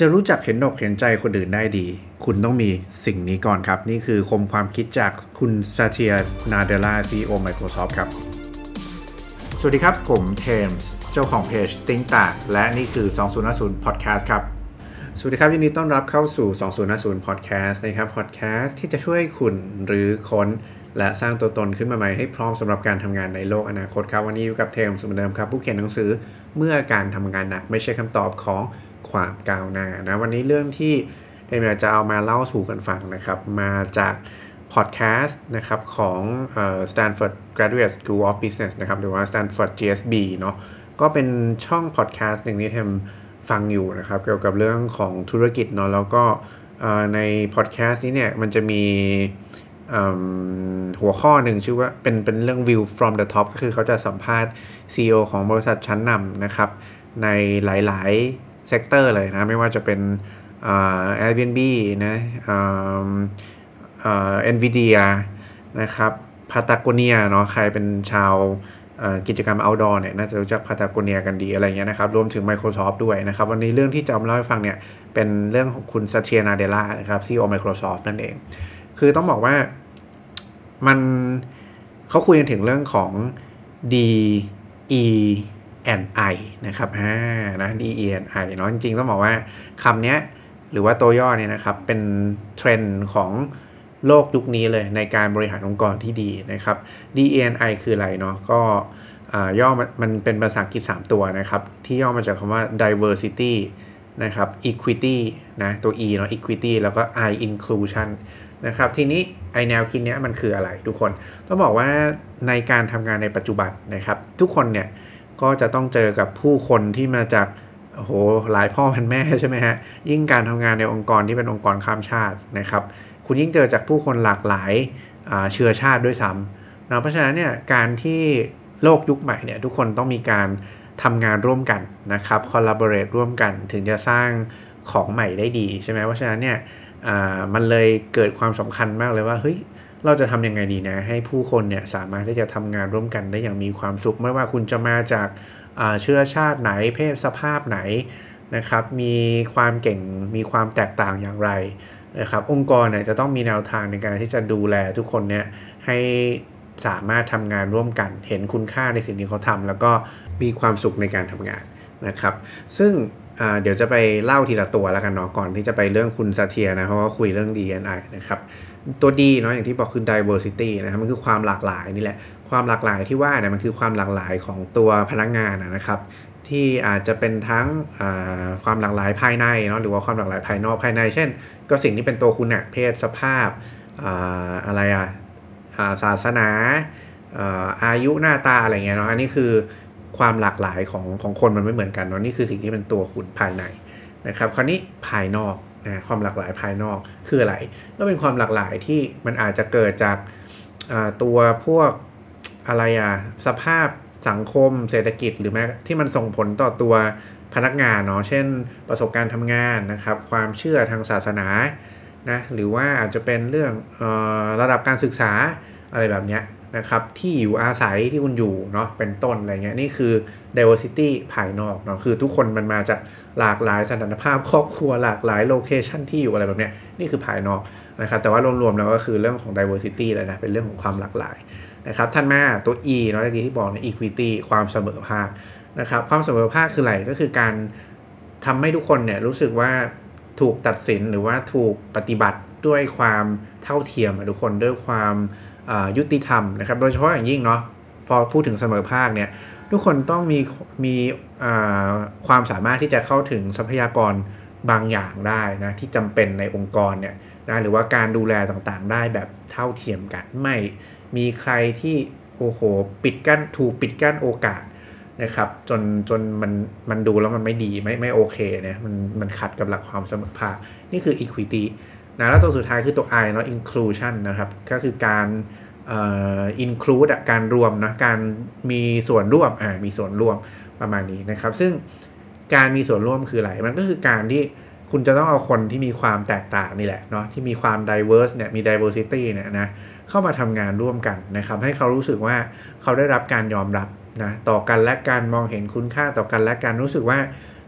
จะรู้จักเห็นอกเห็นใจคนอื่นได้ดี คุณต้องมีสิ่งนี้ก่อนครับ นี่คือคมความคิดจากคุณซาเทียนาเดล่าซีโอ Microsoft ครับ สวัสดีครับ ผมเทมส์เจ้าของเพจ Think ต่างและนี่คือ 2050 Podcast ครับ สวัสดีครับยินดีต้อนรับเข้าสู่ 2050 Podcast นะครับ Podcast ที่จะช่วยคุณรื้อค้นและสร้างตัวตนขึ้นมาใหม่ให้พร้อมสำหรับการทำงานในโลกอนาคตครับ วันนี้อยู่กับเทมส์เหมือนเดิมครับ ผู้เขียนหนังสือเมื่อการทำงานหนักไม่ใช่คำตอบของ ความก้าวหน้านะวันนี้เรื่องที่เทมอยากจะเอามาเล่าสู่กันฟังนะครับ มาจากพอดแคสต์นะครับของ Stanford Graduate School of Business นะครับหรือว่า Stanford GSB เนาะก็เป็นช่องพอดแคสต์หนึ่งที่เทมฟังอยู่นะครับ เกี่ยวกับเรื่องของธุรกิจเนาะแล้วก็ในพอดแคสต์นี้เนี่ยมันจะมีหัวข้อหนึ่งชื่อว่าเป็นเป็นเรื่อง view from the top ก็คือเขาจะสัมภาษณ์ CEO ของบริษัทชั้นนำนะครับ ในหลาย sector เลยนะ ไม่ว่าจะเป็นอ่า Airbnb นะอ่าอ่า Nvidia นะครับ Patagonia เนาะใครเป็นชาวกิจกรรม outdoor เนี่ยน่าจะรู้จัก Patagonia กันดีอะไรเงี้ยนะครับรวมถึง Microsoft ด้วยนะครับ วันนี้เรื่องที่จะมาเล่าให้ฟังเนี่ยเป็นเรื่องของคุณ Satya Nadella นะครับ CEO Microsoft นั่นเอง คือต้องบอกว่ามันเขาคุยกันถึงเรื่องของ D E N I นะครับอ่านะ D E N I เนาะจริงๆต้องบอกว่าคำนี้หรือว่าตัวย่อเนี่ยนะครับ เป็นเทรนด์ของโลกยุคนี้เลยในการบริหารองค์กรที่ดีนะครับ D E N I คืออะไรเนาะก็อ่าย่อมันมันเป็นภาษาอังกฤษ 3 ตัวนะครับ ที่ย่อมาจากคำว่า diversity นะครับ equity นะตัว E เนาะ equity แล้วก็ I inclusion นะครับ ทีนี้ไอแนวคิดเนี้ยมันคืออะไรทุกคน ต้องบอกว่าในการทำงานในปัจจุบันนะครับ ทุกคนเนี่ย ก็จะต้องเจอกับผู้คนที่มาจากโอ้โหหลายพ่อพันแม่ใช่ไหมฮะยิ่งการทำงานในองค์กรที่เป็นองค์กรข้ามชาตินะครับ คุณยิ่งเจอจากผู้คนหลากหลายเชื้อชาติด้วยซ้ำนะเพราะฉะนั้นเนี่ยการที่โลกยุคใหม่เนี่ยทุกคนต้องมีการทำงานร่วมกันนะครับ collaborate ร่วมกันถึงจะสร้างของใหม่ได้ดีใช่ไหมเพราะฉะนั้นเนี่ยมันเลยเกิดความสำคัญมากเลยว่าเฮ้ย เราจะทำยังไงดีนะ ให้ผู้คนเนี่ยสามารถที่จะทำงานร่วมกันได้อย่างมีความสุข ไม่ว่าคุณจะมาจากเชื้อชาติไหนเพศสภาพไหนนะครับ มีความเก่งมีความแตกต่างอย่างไรนะครับ องค์กรเนี่ยจะต้องมีแนวทางในการที่จะดูแลทุกคนเนี่ยให้สามารถทำงานร่วมกัน เห็นคุณค่าในสิ่งที่เขาทำแล้วก็มีความสุขในการทำงานนะครับ ซึ่งเดี๋ยวจะไปเล่าทีละตัวแล้วกันเนาะก่อนที่จะไปเรื่องคุณซาเทียนะเพราะว่าคุยเรื่อง D&I นะครับ ตัวดีเนาะอย่างที่บอกคือ diversity นะครับมันคือความหลากหลายนี่แหละความหลากหลายที่ว่าเนี่ยมันคือความหลากหลายของตัวพนักงานนะครับ ที่อาจจะเป็นทั้งความหลากหลายภายในเนาะหรือว่าความหลากหลายภายนอกภายใน เช่น ก็สิ่งที่เป็นตัวคุณเนี่ยเพศสภาพอาอะไรอะาศาสนาอาอายุหน้าตาอะไรเงี้ยเนาะอันนี้คือความหลากหลายของของคนมันไม่เหมือนกันเนาะนี่คือสิ่งที่เป็นตัวคุณภายในนะครับ คราวนี้ภายนอก นะความหลากหลายภายนอกคืออะไร ก็เป็นความหลากหลายที่มันอาจจะเกิดจากตัวพวกอะไรอะสภาพสังคมเศรษฐกิจหรือแม้ที่มันส่งผลต่อตัวพนักงานเนาะเช่น ประสบการณ์ทำงานนะครับความเชื่อทางศาสนานะหรือว่าอาจจะเป็นเรื่องออระดับการศึกษาอะไรแบบเนี้ย นะครับที่อยู่อาศัยที่คุณอยู่เนาะเป็นต้นอะไรเงี้ยนี่คือ diversity ภายนอกเนาะคือทุกคนมันมาจากหลากหลายสถานภาพครอบครัวหลากหลายโลเคชันที่อยู่อะไรแบบเนี้ยนี่คือภายนอกนะครับแต่ว่ารวมๆแล้วก็คือเรื่องของ diversity เลยนะเป็นเรื่องของความหลากหลายนะครับท่านมาตัว E เนาะเมื่อกี้ที่บอกใน equity ความเสมอภาคนะครับความเสมอภาคคืออะไรก็คือการทำให้ทุกคนเนี่ยรู้สึกว่าถูกตัดสินหรือว่าถูกปฏิบัติด้วยความเท่าเทียมทุกคนด้วยความ ยุติธรรมนะครับ โดยเฉพาะอย่างยิ่งเนาะพอพูดถึงเสมอภาคเนี่ยทุกคนต้องมีมีความสามารถที่จะเข้าถึงทรัพยากรบางอย่างได้นะที่จำเป็นในองค์กรเนี่ยนะหรือว่าการดูแลต่างๆ ได้แบบเท่าเทียมกันไม่มีใครที่โอ้โหปิดกั้นถูกปิดกั้นโอกาสนะครับจนจนมันมันดูแล้วมันไม่ดีไม่ไม่โอเคเนี่ยมันมันขัดกับหลักความเสมอภาคนี่คือ equity นะแล้วตัวสุดท้ายคือตัว I เนาะ inclusion นะครับ ก็คือการเอ่อ include การรวมนะการมีส่วนร่วมอ่ามีส่วนร่วมประมาณนี้นะครับ ซึ่งการมีส่วนร่วมคืออะไร มันก็คือการที่คุณจะต้องเอาคนที่มีความแตกต่างนี่แหละเนาะที่มีความ diverse เนี่ยมี diversity เนี่ยนะเข้ามาทำงานร่วมกันนะครับ ให้เขารู้สึกว่าเขาได้รับการยอมรับนะต่อกันและการมองเห็นคุณค่าต่อกันและการรู้สึกว่า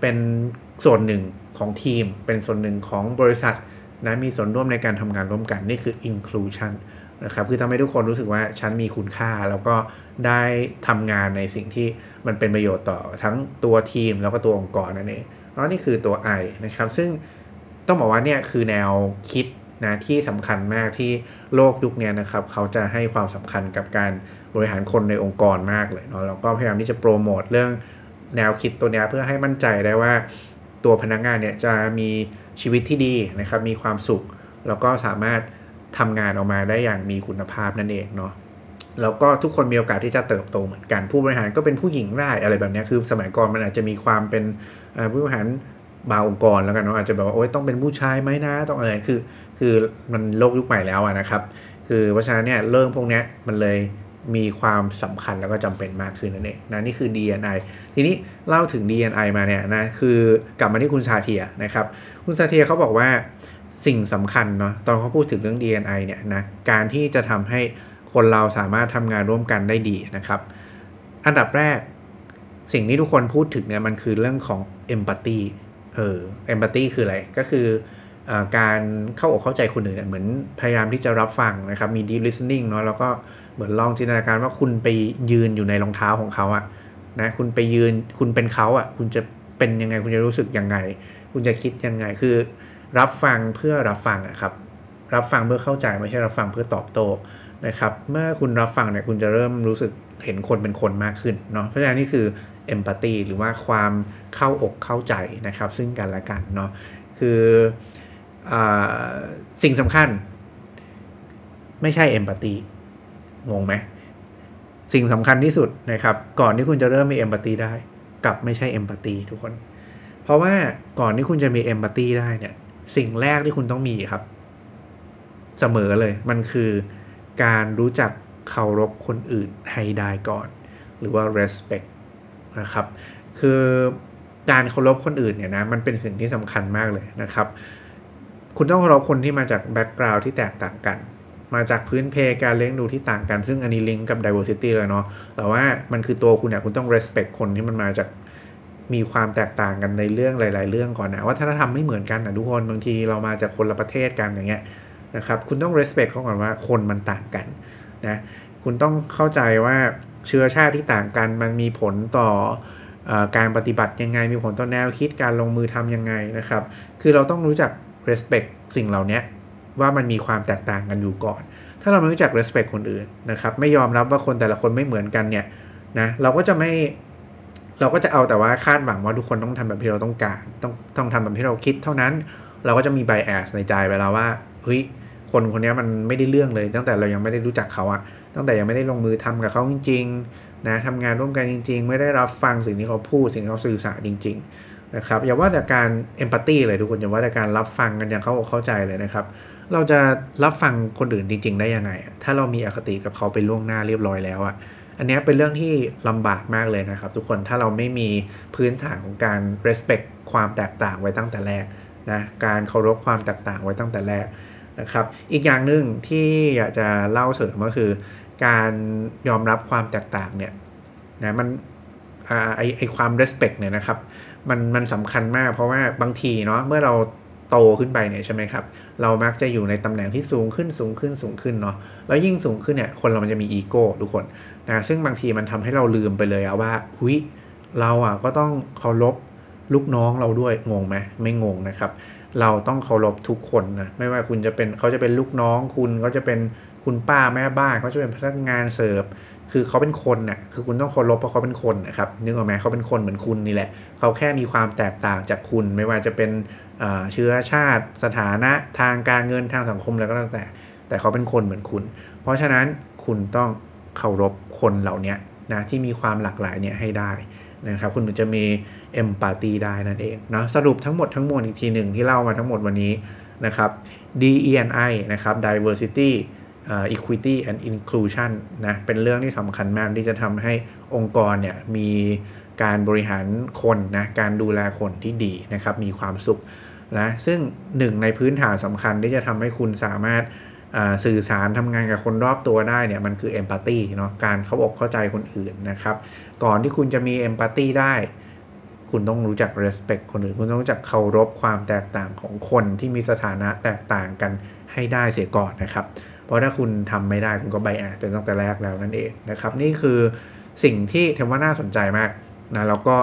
เป็นส่วนหนึ่งของทีม เป็นส่วนหนึ่งของบริษัท นะมีส่วนร่วมในการทำงานร่วมกันนี่คือ inclusion นะครับคือทำให้ทุกคนรู้สึกว่าฉันมีคุณค่า แล้วก็ได้ทำงานในสิ่งที่มันเป็นประโยชน์ต่อทั้งตัวทีมแล้วก็ตัวองค์กรนั่นเองแล้วนี่คือตัว I นะครับ ซึ่งต้องบอกว่าเนี่ยคือแนวคิดนะที่สำคัญมากที่โลกยุคนี้นะครับ เขาจะให้ความสำคัญกับการบริหารคนในองค์กรมากเลยเนาะแล้วก็พยายามที่จะโปรโมทเรื่องแนวคิดตัวนี้เพื่อให้มั่นใจได้ว่า ตัวพนักงานเนี่ยจะมีชีวิตที่ดีนะครับมีความสุข แล้วก็สามารถทำงานออกมาได้อย่างมีคุณภาพนั่นเองเนาะแล้วก็ทุกคนมีโอกาสที่จะเติบโตเหมือนกัน ผู้บริหารก็เป็นผู้หญิงได้อะไรแบบนี้คือสมัยก่อนมันอาจจะมีความเป็นผู้บริหารบางองค์กรแล้วกันเนาะอาจจะแบบว่าโอ๊ยต้องเป็นผู้ชายไหมนะต้องอะไรคือ คือมันโลกยุคใหม่แล้วนะครับ คือเพราะฉะนั้นเนี่ยเรื่องพวกนี้มันเลย มีความสำคัญแล้วก็จำเป็นมากขึ้นนั่นเองนะนี่คือ DNI ทีนี้เล่าถึง DNI มาเนี่ยนะคือกลับมาที่คุณซาเทียนะครับ คุณซาเทียเขาบอกว่าสิ่งสำคัญเนาะตอนเขาพูดถึงเรื่อง DNI เนี่ยนะการที่จะทำให้คนเราสามารถทำงานร่วมกันได้ดีนะครับ อันดับแรกสิ่งที่ทุกคนพูดถึงเนี่ยมันคือเรื่องของ empathy เออ empathy คืออะไรก็คือการเข้าอกเข้าใจคนอื่นเหมือนพยายามที่จะรับฟังนะครับมี deep listening เนาะแล้วก็ เหมือนลองจินตนาการว่าคุณไปยืนอยู่ในรองเท้าของเขาอะนะคุณไปยืนคุณเป็นเขาอะคุณจะเป็นยังไงคุณจะรู้สึกยังไง คุณจะคิดยังไงคือ รับฟังเพื่อรับฟังอะครับ รับฟังเพื่อเข้าใจไม่ใช่รับฟังเพื่อตอบโต้นะครับ เมื่อคุณรับฟังเนี่ยคุณจะเริ่มรู้สึกเห็นคนเป็นคนมากขึ้นเนาะเพราะฉะนั้นนี่คือเอมพัตตีหรือว่าความเข้าอกเข้าใจนะครับ ซึ่งกันและกันเนาะคืออสิ่งสำคัญ ไม่ใช่เอมพัตตี งงไหมสิ่งสำคัญที่สุดนะครับ ก่อนที่คุณจะเริ่มมีเอมพัตตีได้กับไม่ใช่เอมพัตตีทุกคน เพราะว่าก่อนที่คุณจะมีเอมพัตตีได้เนี่ย สิ่งแรกที่คุณต้องมีครับ เสมอเลยมันคือการรู้จักเคารพคนอื่นให้ได้ก่อน หรือว่า respect นะครับ คือการเคารพคนอื่นเนี่ยนะมันเป็นสิ่งที่สำคัญมากเลยนะครับ คุณต้องเคารพคนที่มาจาก background ที่แตกต่างกัน มาจากพื้นเพการเลี้ยงดูที่ต่างกัน ซึ่งอันนี้ลิงก์กับ diversity เลยเนาะแต่ว่ามันคือตัวคุณเนี่ยคุณต้อง respect คนที่มันมาจากมีความแตกต่างกันในเรื่องหลาย ๆ เรื่องก่อนนะว่าถ้าทำไม่เหมือนกันนะทุกคนบางทีเรามาจากคนละประเทศกันอย่างเงี้ยนะครับคุณต้อง respect เขาก่อนว่าคนมันต่างกันนะคุณต้องเข้าใจว่าเชื้อชาติที่ต่างกันมันมีผลต่ออการปฏิบัติยังไง มีผลต่อแนวคิดการลงมือทํำยังไงนะครับ คือเราต้องรู้จัก respect สิ่งเหล่านี้ ว่ามันมีความแตกต่างกันอยู่ก่อน ถ้าเราไม่รู้จัก respect คนอื่นนะครับไม่ยอมรับว่าคนแต่ละคนไม่เหมือนกันเนี่ยนะเราก็จะไม่เราก็จะเอาแต่ว่าคาดหวังว่าทุกคนต้องทำแบบที่เราต้องการ ต้องต้องทำแบบที่เราคิดเท่านั้น เราก็จะมี bias ในใจไปแล้วว่าเฮ้ยคนคนนี้มันไม่ได้เรื่องเลย ตั้งแต่เรายังไม่ได้รู้จักเขาอะตั้งแต่ยังไม่ได้ลงมือทำกับเขาจริงๆนะทำงานร่วมกันจริง ๆ ไม่ได้รับฟังสิ่งที่เขาพูดสิ่งที่เขาสื่อสารจริง ๆ นะครับอย่าว่าแต่การเอมพัตตีเลยทุกคนอย่าว่าแต่การรับฟังกันอย่างเขาเข้าใจเลยนะครับ เราจะรับฟังคนอื่นจริง ๆ ได้ยังไง ถ้าเรามีอคติกับเขาไปล่วงหน้าเรียบร้อยแล้วอะอันนี้เป็นเรื่องที่ลำบากมากเลยนะครับ ทุกคนถ้าเราไม่มีพื้นฐานของการ respect ความแตกต่างไว้ตั้งแต่แรกนะการเคารพความแตกต่างไว้ตั้งแต่แรกนะครับ อีกอย่างหนึ่งที่อยากจะเล่าเสริมก็คือ การยอมรับความแตกต่างเนี่ยนะมันไอไอความ respect เนี่ยนะครับมันมันสำคัญมากเพราะว่าบางทีเนาะเมื่อเรา โตขึ้นไปเนี่ยใช่ไหมครับ เรามักจะอยู่ในตำแหน่งที่สูงขึ้นสูงขึ้นสูงขึ้นเนาะแล้วยิ่งสูงขึ้นเนี่ยคนเรามันจะมีอีโก้ทุกคนนะซึ่งบางทีมันทำให้เราลืมไปเลยอะว่าหุยเราอะก็ต้องเคารพลูกน้องเราด้วยงงไหมไม่งงนะครับ เราต้องเคารพทุกคนนะไม่ว่าคุณจะเป็นเขาจะเป็นลูกน้อง คุณเขาจะเป็นคุณป้าแม่บ้านเขาจะเป็นพนักงานเสิร์ฟคือเขาเป็นคนน่ะคือคุณต้องเคารพเพราะเขาเป็นคนนะครับนึกออกไหมเขาเป็นคนเหมือนคุณนี่แหละ เขาแค่มีความแตกต่างจากคุณ ไม่ว่าจะเป็น เชื้อชาติสถานะทางการเงินทางสังคมอะไรก็แล้วแต่ แต่เขาเป็นคนเหมือนคุณ เพราะฉะนั้นคุณต้องเคารพคนเหล่านี้นะที่มีความหลากหลายเนี่ยให้ได้นะครับคุณจะมีเอมพัตตีได้นั่นเองเนาะสรุปทั้งหมดทั้งมวลอีกทีหนึ่งที่เล่ามาทั้งหมดวันนี้นะครับ DEI นะครับ diversity equity and inclusion นะเป็นเรื่องที่สำคัญมากที่จะทำให้องค์กรเนี่ยมีการบริหารคนนะการดูแลคนที่ดีนะครับมีความสุข นะซึ่งหนึ่งในพื้นฐานสำคัญที่จะทำให้คุณสามารถสื่อสารทำงานกับคนรอบตัวได้เนี่ยมันคือเอมพัตตีเนาะการเข้าอกเข้าใจคนอื่นนะครับ ก่อนที่คุณจะมีเอมพัตตีได้ คุณต้องรู้จัก respect คนอื่น คุณต้องรู้จักเคารพความแตกต่างของคนที่มีสถานะแตกต่างกันให้ได้เสียก่อนนะครับ เพราะถ้าคุณทำไม่ได้คุณก็ใบแอดเป็นตั้งแต่แรกแล้วนั่นเองนะครับ นี่คือสิ่งที่เทมว่าน่าสนใจมากนะแล้วก็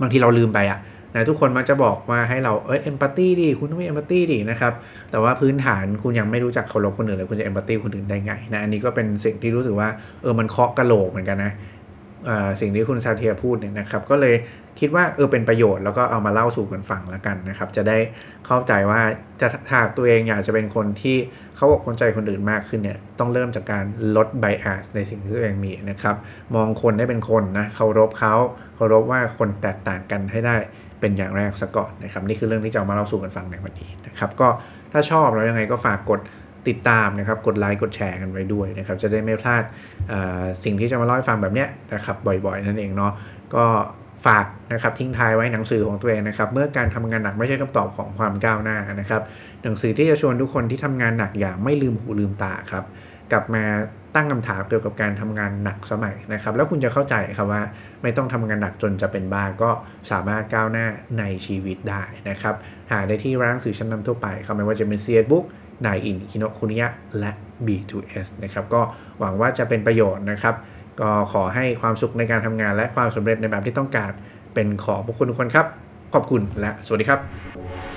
บางทีเราลืมไปอะ นะทุกคนมักจะบอกว่าให้เราเอ้ยเอมพัตตีดิคุณต้องมีเอมพัตตีดินะครับแต่ว่าพื้นฐานคุณยังไม่รู้จักเคารพคนอื่นเลยคุณจะเอมพัตตีคนอื่นได้ไงนะอันนี้ก็เป็นสิ่งที่รู้สึกว่าเออมันเคาะกระโหลกเหมือนกันนะสิ่งที่คุณซาเทียพูดเนี่ยนะครับก็เลยคิดว่าเออเป็นประโยชน์แล้วก็เอามาเล่าสู่กันฟังแล้วกันนะครับ จะได้เข้าใจว่าจะถ้าตัวเองอยากจะเป็นคนที่เขาอกคนใจคนอื่นมากขึ้นเนี่ยต้องเริ่มจากการลดไบแอสในสิ่งที่ตัวเองมีนะครับ มองคนได้เป็นคนนะเคารพเขาเคารพว่าคนแตกต่างกันให้ได้ เป็นอย่างแรกซะก่อนนะครับนี่คือเรื่องที่จะเอามาเล่าสู่กันฟังในวันนี้นะครับก็ถ้าชอบแล้วยังไงก็ฝากกดติดตามนะครับกดไลค์กดแชร์กันไว้ด้วยนะครับจะได้ไม่พลาดสิ่งที่จะมาเล่าให้ฟังแบบเนี้ยนะครับบ่อยๆ นั่นเองเนาะก็ฝากนะครับทิ้งท้ายไว้หนังสือของตัวเองนะครับเมื่อการทำงานหนักไม่ใช่คำตอบของความก้าวหน้านะครับหนังสือที่จะชวนทุกคนที่ทำงานหนักอย่างไม่ลืมหูลืมตาครับกลับมา ตั้งคำถามเกี่ยวกับการทำงานหนักสมัยนะครับ แล้วคุณจะเข้าใจครับว่าไม่ต้องทำงานหนักจนจะเป็นบ้าก็สามารถก้าวหน้าในชีวิตได้นะครับ หาได้ที่ร้านสื่อชั้นนำทั่วไปครับไม่ว่าจะเป็นเซียบุ๊กนายอินคิโนคุนิยะและ B2S นะครับก็หวังว่าจะเป็นประโยชน์นะครับ ก็ขอให้ความสุขในการทำงานและความสำเร็จในแบบที่ต้องการเป็นของพวกคุณทุกคนครับ ขอบคุณและสวัสดีครับ